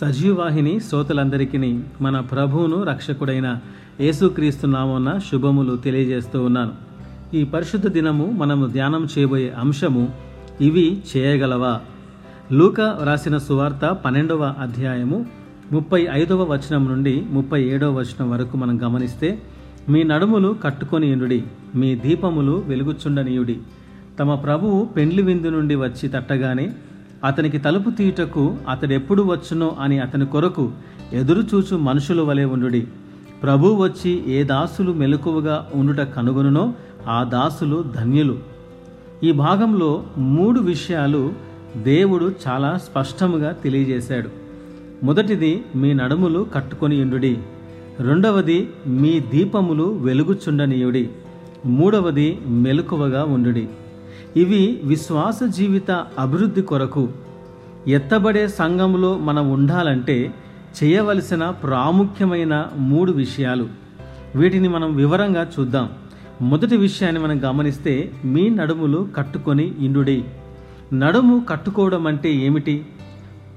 సజీవాహిని శ్రోతలందరికీ మన ప్రభువును రక్షకుడైన యేసుక్రీస్తు నామన్న శుభములు తెలియజేస్తూ ఉన్నాను. ఈ పరిశుద్ధ దినము మనము ధ్యానం చేయబోయే అంశము ఇవి చేయగలవా? లూక రాసిన సువార్త పన్నెండవ అధ్యాయము ముప్పై ఐదవ వచనం నుండి ముప్పై ఏడవ వచనం వరకు మనం గమనిస్తే మీ నడుములు కట్టుకొని ఇండుడి మీ దీపములు వెలుగుచుండనీయుడి. తమ ప్రభువు పెండ్లి విందు నుండి వచ్చి తట్టగానే అతనికి తలుపు తీయుటకు అతడెప్పుడు వచ్చునో అని అతని కొరకు ఎదురుచూచు మనుషుల వలె ఉండుడి. ప్రభు వచ్చి ఏ దాసులు మెలకువగా ఉండుట కనుగొనునో ఆ దాసులు ధన్యులు. ఈ భాగంలో మూడు విషయాలు దేవుడు చాలా స్పష్టముగా తెలియజేశాడు. మొదటిది మీ నడుములు కట్టుకొని ఉండుడి. రెండవది మీ దీపములు వెలుగుచుండనీయుడి. మూడవది మెలకువగా ఉండుడి. ఇవి విశ్వాస జీవిత అభివృద్ధి కొరకు ఎత్తబడే సంఘంలో మనం ఉండాలంటే చేయవలసిన ప్రాముఖ్యమైన మూడు విషయాలు. వీటిని మనం వివరంగా చూద్దాం. మొదటి విషయాన్ని మనం గమనిస్తే మీ నడుములు కట్టుకొని ఇండుడి. నడుము కట్టుకోవడం అంటే ఏమిటి?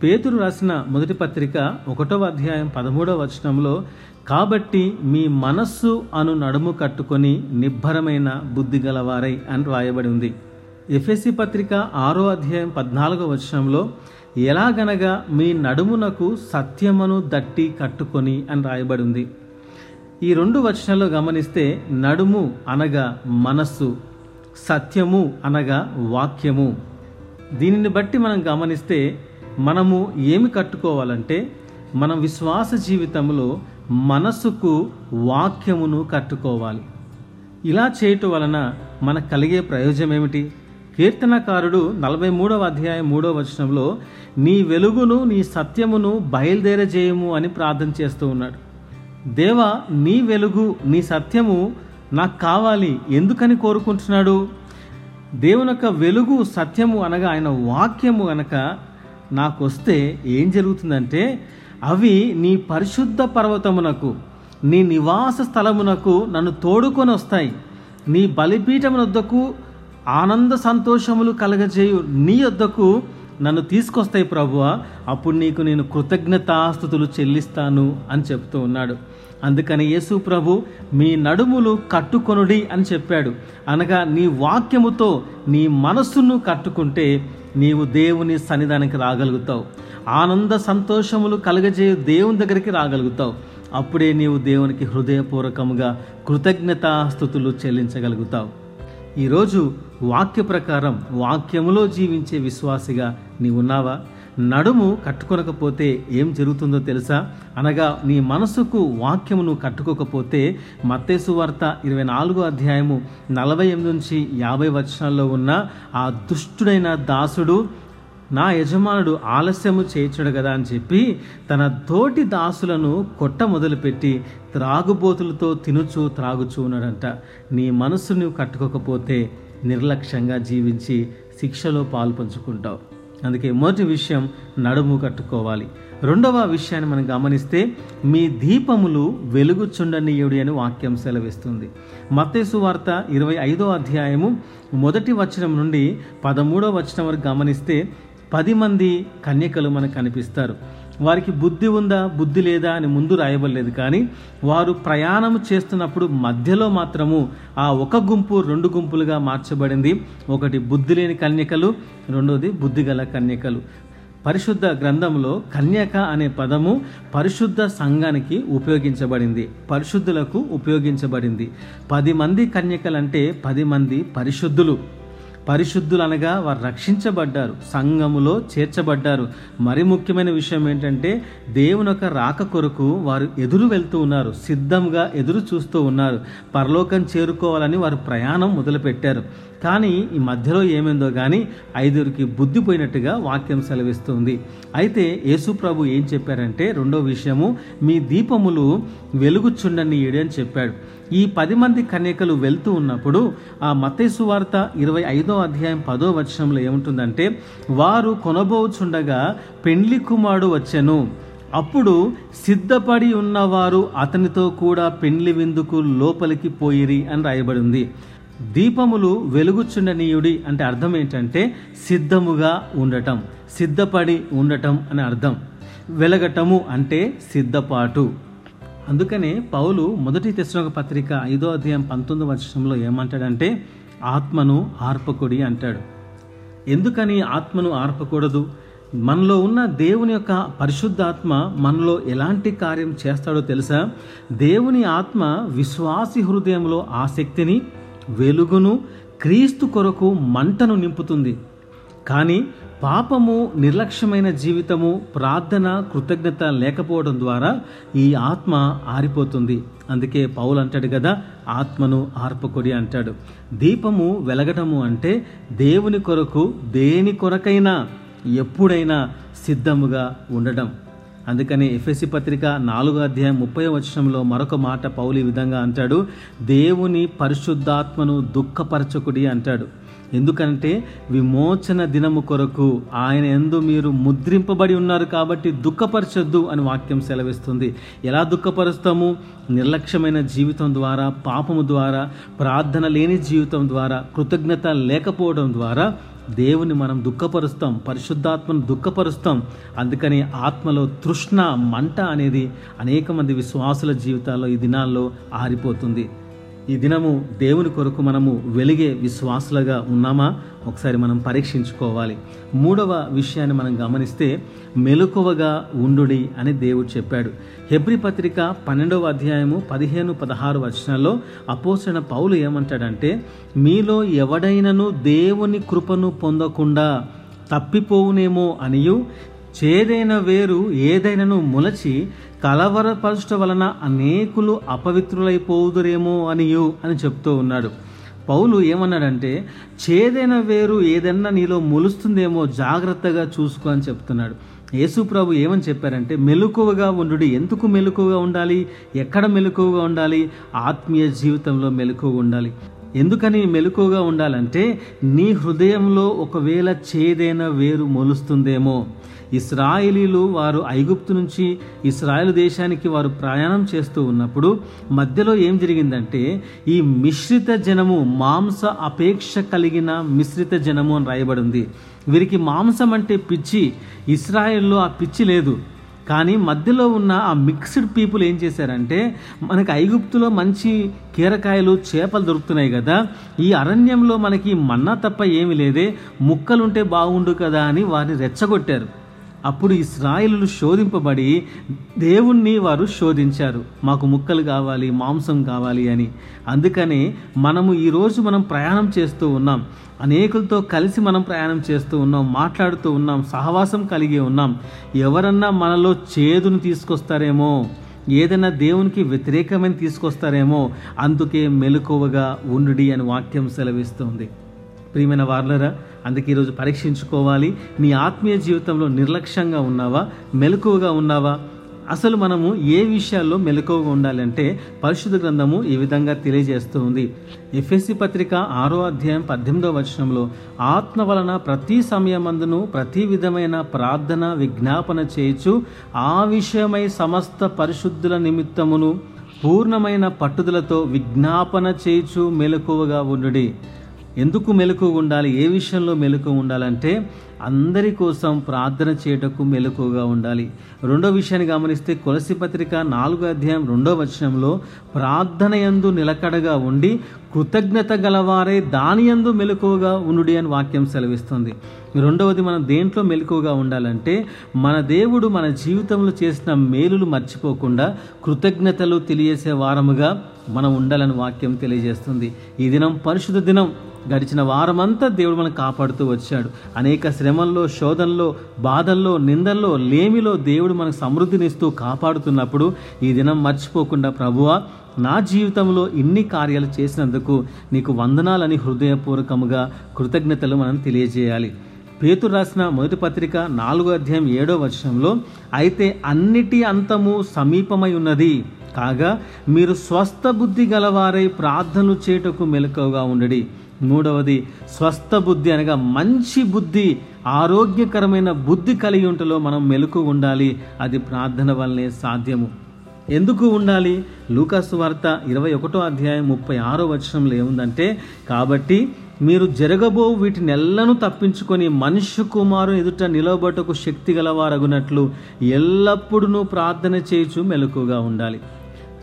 పేతురు రాసిన మొదటి పత్రిక ఒకటవ అధ్యాయం పదమూడవ వచనంలో కాబట్టి మీ మనస్సు అను నడుము కట్టుకొని నిబ్బరమైన బుద్ధి గలవారై అని రాయబడి ఉంది. ఎఫ్ఎస్సి పత్రిక ఆరో అధ్యాయం పద్నాలుగో వచనంలో ఎలాగనగా మీ నడుమునకు సత్యమును దట్టి కట్టుకొని అని రాయబడి ఉంది ఈ రెండు వచనాల్లో గమనిస్తే నడుము అనగా మనస్సు సత్యము అనగా వాక్యము. దీనిని బట్టి మనం గమనిస్తే మనము ఏమి కట్టుకోవాలంటే మన విశ్వాస జీవితంలో మనస్సుకు వాక్యమును కట్టుకోవాలి. ఇలా చేయటం వలన మనకు కలిగే ప్రయోజనం ఏమిటి? కీర్తనకారుడు నలభై మూడవ అధ్యాయం మూడవ వచనంలో నీ వెలుగును నీ సత్యమును బయలుదేరజేయము అని ప్రార్థన చేస్తూ ఉన్నాడు. దేవా నీ వెలుగు నీ సత్యము నాకు కావాలి. ఎందుకని కోరుకుంటున్నాడు? దేవుని యొక్క వెలుగు సత్యము అనగా ఆయన వాక్యము అనక నాకు వస్తే ఏం జరుగుతుందంటే అవి నీ పరిశుద్ధ పర్వతమునకు నీ నివాస స్థలమునకు నన్ను తోడుకొని వస్తాయి. నీ బలిపీఠమునొద్దకు వద్దకు ఆనంద సంతోషములు కలగజేయు నీ వద్దకు నన్ను తీసుకొస్తాయి ప్రభువ. అప్పుడు నీకు నేను కృతజ్ఞతాస్థుతులు చెల్లిస్తాను అని చెప్తూ ఉన్నాడు. అందుకని యేసు ప్రభు మీ నడుములు కట్టుకొనుడి అని చెప్పాడు. అనగా నీ వాక్యముతో నీ మనస్సును కట్టుకుంటే నీవు దేవుని సన్నిధానికి రాగలుగుతావు. ఆనంద సంతోషములు కలగజే దేవుని దగ్గరికి రాగలుగుతావు. అప్పుడే నీవు దేవునికి హృదయపూర్వకముగా కృతజ్ఞతాస్థుతులు చెల్లించగలుగుతావు. ఈరోజు వాక్య ప్రకారం వాక్యములో జీవించే విశ్వాసిగా నీ ఉన్నావా నడుము కట్టుకొనకపోతే ఏం జరుగుతుందో తెలుసా? అనగా నీ మనసుకు వాక్యమును కట్టుకోకపోతే మత్తేసు వార్త ఇరవై నాలుగో అధ్యాయము నలభై ఎనిమిది నుంచి యాభై వచనాల్లో ఉన్న ఆ దుష్టుడైన దాసుడు నా యజమానుడు ఆలస్యము చేయించడు కదా అని చెప్పి తన తోటి దాసులను కొట్ట మొదలుపెట్టి త్రాగుబోతులతో తినుచు త్రాగుచూ ఉన్నాడంట. నీ మనసు నువ్వు కట్టుకోకపోతే నిర్లక్ష్యంగా జీవించి శిక్షలో పాలు పంచుకుంటావు. అందుకే మొదటి విషయం నడుము కట్టుకోవాలి. రెండవ విషయాన్ని మనం గమనిస్తే మీ దీపములు వెలుగుచుండనీయుడి అని వాక్యం సెలవిస్తుంది. మత్తేసు వార్త ఇరవై ఐదో అధ్యాయము మొదటి వచనం నుండి పదమూడవ వచనం వరకు గమనిస్తే పది మంది కన్యకలు మనకు కనిపిస్తారు. వారికి బుద్ధి ఉందా బుద్ధి లేదా అని ముందు రాయబడలేదు కానీ వారు ప్రయాణం చేస్తున్నప్పుడు మధ్యలో మాత్రము ఆ ఒక గుంపు రెండు గుంపులుగా మార్చబడింది. ఒకటి బుద్ధి లేని కన్యకలు రెండోది బుద్ధిగల కన్యకలు. పరిశుద్ధ గ్రంథంలో కన్యక అనే పదము పరిశుద్ధ సంఘానికి ఉపయోగించబడింది. పరిశుద్ధులకు ఉపయోగించబడింది. పది మంది కన్యకలంటే పది మంది పరిశుద్ధులు. పరిశుద్ధులు అనగా వారు రక్షించబడ్డారు సంఘములో చేర్చబడ్డారు. మరి ముఖ్యమైన విషయం ఏంటంటే దేవుని యొక్క రాక కొరకు వారు ఎదురు వెళ్తూ ఉన్నారు సిద్ధంగా ఎదురు చూస్తూ ఉన్నారు. పరలోకం చేరుకోవాలని వారు ప్రయాణం మొదలుపెట్టారు. కానీ ఈ మధ్యలో ఏమైందో కానీ ఐదుగురికి బుద్ధి పోయినట్టుగా వాక్యం సెలవిస్తుంది. అయితే యేసు ప్రభు ఏం చెప్పారంటే రెండో విషయము మీ దీపములు వెలుగుచుండని ఏడు అని చెప్పాడు. ఈ పది మంది కన్యకలు వెళ్తూ ఉన్నప్పుడు ఆ మతేసు వార్త ఇరవై ఐదో అధ్యాయం పదో వచనంలో ఏముంటుందంటే వారు కొనబోచుండగా పెండ్లి కుమారుడు వచ్చెను. అప్పుడు సిద్ధపడి ఉన్నవారు అతనితో కూడా పెండ్లి విందుకు లోపలికి పోయిరి అని రాయబడింది. దీపములు వెలుగుచుండనీయుడి అంటే అర్థం ఏంటంటే సిద్ధముగా ఉండటం సిద్ధపడి ఉండటం అని అర్థం. వెలగటము అంటే సిద్ధపాటు. అందుకనే పౌలు మొదటి తెశ్లోక పత్రిక ఐదో అధ్యాయం పంతొమ్మిది వర్షంలో ఏమంటాడంటే ఆత్మను ఆర్పకుడి అంటాడు. ఎందుకని ఆత్మను ఆర్పకూడదు? మనలో ఉన్న దేవుని యొక్క పరిశుద్ధాత్మ మనలో ఎలాంటి కార్యం చేస్తాడో తెలుసా? దేవుని ఆత్మ విశ్వాసి హృదయంలో ఆసక్తిని వెలుగును క్రీస్తు కొరకు మంటను నింపుతుంది. కానీ పాపము నిర్లక్ష్యమైన జీవితము ప్రార్థన కృతజ్ఞత లేకపోవడం ద్వారా ఈ ఆత్మ ఆరిపోతుంది. అందుకే పౌలు అంటాడు కదా ఆత్మను ఆర్పకొడి అంటాడు. దీపము వెలగటము అంటే దేవుని కొరకు దేని కొరకైనా ఎప్పుడైనా సిద్ధముగా ఉండడం. అందుకని ఎఫ్ఎస్సి పత్రిక నాలుగో అధ్యాయం ముప్పై వచనంలో మరొక మాట పౌలు ఈ విధంగా అంటాడు దేవుని పరిశుద్ధాత్మను దుఃఖపరచకుడి అంటాడు. ఎందుకంటే విమోచన దినము కొరకు ఆయన ఎందు మీరు ముద్రింపబడి ఉన్నారు కాబట్టి దుఃఖపరచొద్దు అని వాక్యం సెలవిస్తుంది. ఎలా దుఃఖపరుస్తాము? నిర్లక్ష్యమైన జీవితం ద్వారా పాపము ద్వారా ప్రార్థన లేని జీవితం ద్వారా కృతజ్ఞత లేకపోవడం ద్వారా దేవుని మనం దుఃఖపరుస్తాం పరిశుద్ధాత్మను దుఃఖపరుస్తాం. అందుకని ఆత్మలో తృష్ణ మంట అనేది అనేక మంది విశ్వాసుల జీవితాల్లో ఈ దినాల్లో ఆరిపోతుంది. ఈ దినము దేవుని కొరకు మనము వెలిగే విశ్వాసులుగా ఉన్నామా? ఒకసారి మనం పరీక్షించుకోవాలి. మూడవ విషయాన్ని మనం గమనిస్తే మెలకువగా ఉండుడి అని దేవుడు చెప్పాడు. హెబ్రి పత్రిక పన్నెండవ అధ్యాయము పదిహేను పదహారు వచనాల్లో అపోసన పౌలు ఏమంటాడంటే మీలో ఎవడైనను దేవుని కృపను పొందకుండా తప్పిపోవునేమో అనియు చేదైన వేరు ఏదైనను ములచి కలవరపరచట వలన అనేకులు అపవిత్రులైపోదురేమో అనియు అని చెప్తూ ఉన్నాడు. పౌలు ఏమన్నాడంటే చేదైన వేరు ఏదన్నా నీలో మొలుస్తుందేమో జాగ్రత్తగా చూసుకో అని చెప్తున్నాడు. యేసు ప్రభు ఏమని చెప్పారంటే మెలకువగా ఉండు ఎందుకు మెలకువగా ఉండాలి? ఎక్కడ మెలకువగా ఉండాలి? ఆత్మీయ జీవితంలో మెలకువగా ఉండాలి. ఎందుకని మెలకువగా ఉండాలంటే నీ హృదయంలో ఒకవేళ చేదైన వేరు మొలుస్తుందేమో. ఇస్రాయేలీలు వారు ఐగుప్తు నుంచి ఇస్రాయేల్ దేశానికి వారు ప్రయాణం చేస్తూ ఉన్నప్పుడు మధ్యలో ఏం జరిగిందంటే ఈ మిశ్రిత జనము మాంస అపేక్ష కలిగిన మిశ్రిత జనము అని రాయబడింది. వీరికి మాంసం అంటే పిచ్చి. ఇస్రాయేల్లో ఆ పిచ్చి లేదు. కానీ మధ్యలో ఉన్న ఆ మిక్స్డ్ పీపుల్ ఏం చేశారంటే మనకి ఐగుప్తులో మంచి కీరకాయలు చేపలు దొరుకుతున్నాయి కదా. ఈ అరణ్యంలో మనకి మన్నా తప్ప ఏమి లేదే. ముక్కలుంటే బాగుండు కదా అని వారిని రెచ్చగొట్టారు. అప్పుడు ఇస్రాయిలు శోధింపబడి దేవుణ్ణి వారు శోధించారు. మాకు ముక్కలు కావాలి మాంసం కావాలి అని. అందుకనే మనము ఈరోజు మనం ప్రయాణం చేస్తూ ఉన్నాం. అనేకులతో కలిసి మనం ప్రయాణం చేస్తూ ఉన్నాం మాట్లాడుతూ ఉన్నాం సహవాసం కలిగి ఉన్నాం. ఎవరన్నా మనలో చేదును తీసుకొస్తారేమో ఏదైనా దేవునికి వ్యతిరేకమైన తీసుకొస్తారేమో అందుకే మెలకువగా ఉండుడి అని వాక్యం సెలవిస్తుంది. ప్రియమైన వార్లరా అందుకే ఈరోజు పరీక్షించుకోవాలి. నీ ఆత్మీయ జీవితంలో నిర్లక్ష్యంగా ఉన్నావా? మెలకువగా ఉన్నావా? అసలు మనము ఏ విషయాల్లో మెలకువగా ఉండాలంటే పరిశుద్ధ గ్రంథము ఈ విధంగా తెలియజేస్తుంది. ఎఫ్ఎస్సి పత్రిక ఆరో అధ్యాయం పద్దెనిమిదవ వచనంలో ఆత్మ వలన ప్రతి సమయమందును ప్రతి విధమైన ప్రార్థన విజ్ఞాపన చేయొచ్చు ఆ విషయమై సమస్త పరిశుద్ధుల నిమిత్తమును పూర్ణమైన పట్టుదలతో విజ్ఞాపన చేయుచు మెలకువగా ఉండుడి. ఎందుకు మెలకు ఉండాలి? ఏ విషయంలో మెలకు ఉండాలంటే అందరి కోసం ప్రార్థన చేయటకు మెలకుగా ఉండాలి. రెండో విషయాన్ని గమనిస్తే కొలసి పత్రిక నాలుగో అధ్యాయం రెండో వచనంలో ప్రార్థన యందు నిలకడగా ఉండి కృతజ్ఞత గలవారే దాని యందు మెలకువగా ఉండుడి అని వాక్యం సెలవిస్తుంది. రెండవది మనం దేంట్లో మెలకువగా ఉండాలంటే మన దేవుడు మన జీవితంలో చేసిన మేలులు మర్చిపోకుండా కృతజ్ఞతలు తెలియజేసే వారముగా మనం ఉండాలని వాక్యం తెలియజేస్తుంది. ఈ దినం పరిశుద్ధ దినం. గడిచిన వారమంతా దేవుడు మనం కాపాడుతూ వచ్చాడు. అనేక శ్రమల్లో శోధనలో బాధల్లో నిందల్లో లేమిలో దేవుడు మనకు సమృద్ధినిస్తూ కాపాడుతున్నప్పుడు ఈ దినం మర్చిపోకుండా ప్రభువా నా జీవితంలో ఇన్ని కార్యాలు చేసినందుకు నీకు వందనాలని హృదయపూర్వకముగా కృతజ్ఞతలు మనం తెలియజేయాలి. పేతురు రాసిన మొదటి పత్రిక నాలుగో అధ్యాయం ఏడో వచనంలో అయితే అన్నిటి అంతము సమీపమై ఉన్నది. కాగా మీరు స్వస్థ బుద్ధి గలవారై ప్రార్థనలు చేయుటకు మెలకువగా ఉండడి. మూడవది స్వస్థ బుద్ధి అనగా మంచి బుద్ధి ఆరోగ్యకరమైన బుద్ధి కలిగి ఉంటలో మనం మెలకు ఉండాలి. అది ప్రార్థన వల్లనే సాధ్యము. ఎందుకు ఉండాలి? లూకాసు వార్త ఇరవై ఒకటో అధ్యాయం ముప్పై ఆరో వచనంలో ఏముందంటే కాబట్టి మీరు జరగబో వీటినెల్లను తప్పించుకొని మనుష్య కుమారు ఎదుట నిలబడటకు శక్తి గలవారగునట్లు ఎల్లప్పుడూ ప్రార్థన చేయుచు మెలకుగా ఉండాలి.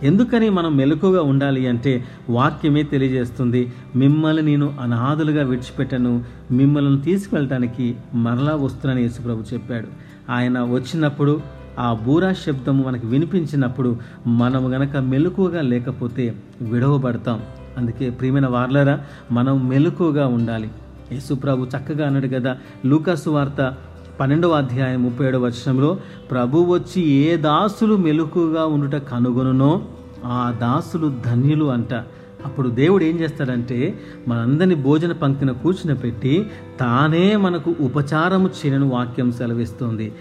ఎందుకని మనం మెలకుగా ఉండాలి అంటే వాక్యమే తెలియజేస్తుంది మిమ్మల్ని నేను అనాథులుగా విడిచిపెట్టను మిమ్మల్ని తీసుకువెళ్ళటానికి మరలా వస్తున్నాను యేసుప్రభు చెప్పాడు. ఆయన వచ్చినప్పుడు ఆ బూరా శబ్దం మనకు వినిపించినప్పుడు మనం గనక మెలకుగా లేకపోతే విడవబడతాం. అందుకే ప్రియమైన వార్లరా మనం మెలకుగా ఉండాలి. యేసుప్రభు చక్కగా అన్నాడు కదా లూకాసు వార్త పన్నెండవ అధ్యాయం ముప్పై ఏడవ వర్షంలో ప్రభు వచ్చి ఏ దాసులు మెలకుగా ఉండుట కనుగొనునో ఆ దాసులు ధన్యులు అంట. అప్పుడు దేవుడు ఏం చేస్తాడంటే మనందరిని భోజన పంక్తిన కూర్చుని పెట్టి తానే మనకు ఉపచారము చేయని వాక్యం సెలవిస్తుంది.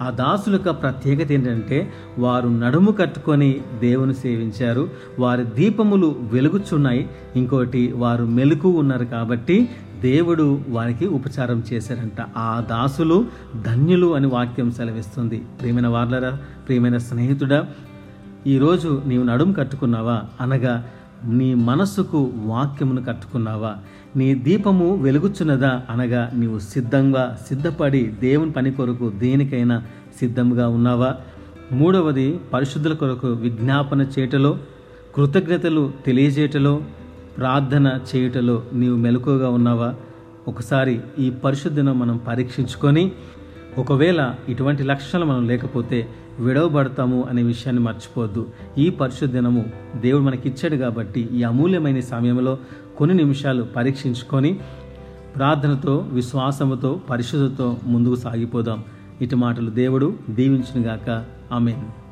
ఆ దాసుల యొక్క ప్రత్యేకత ఏంటంటే వారు నడుము కట్టుకొని దేవుని సేవించారు. వారి దీపములు వెలుగుచున్నాయి. ఇంకోటి వారు మెలకు ఉన్నారు కాబట్టి దేవుడు వారికి ఉపచారం చేశారంట. ఆ దాసులు ధన్యులు అని వాక్యం సెలవిస్తుంది. ప్రియమైన వార్లరా ప్రియమైన స్నేహితుడా ఈరోజు నీవు నడుము కట్టుకున్నావా? అనగా నీ మనస్సుకు వాక్యమును కట్టుకున్నావా? నీ దీపము వెలుగుచున్నదా అనగా నీవు సిద్ధంగా సిద్ధపడి దేవుని పని కొరకు దేనికైనా సిద్ధంగా ఉన్నావా? మూడవది పరిశుద్ధుల కొరకు విజ్ఞాపన చేయటలో కృతజ్ఞతలు తెలియజేయటలో ప్రార్థన చేయుటలో నీవు మెలకుగా ఉన్నావా? ఒకసారి ఈ పరిశుద్ధను మనం పరీక్షించుకొని ఒకవేళ ఇటువంటి లక్షణాలు మనం లేకపోతే విడవబడతాము అనే విషయాన్ని మర్చిపోవద్దు. ఈ పరిశుద్ధనము దేవుడు మనకిచ్చాడు కాబట్టి ఈ అమూల్యమైన సమయంలో కొన్ని నిమిషాలు పరీక్షించుకొని ప్రార్థనతో విశ్వాసముతో పరిశుద్ధతో ముందుకు సాగిపోదాం. ఇటు మాటలు దేవుడు దీవించునుగాక. ఆమెను.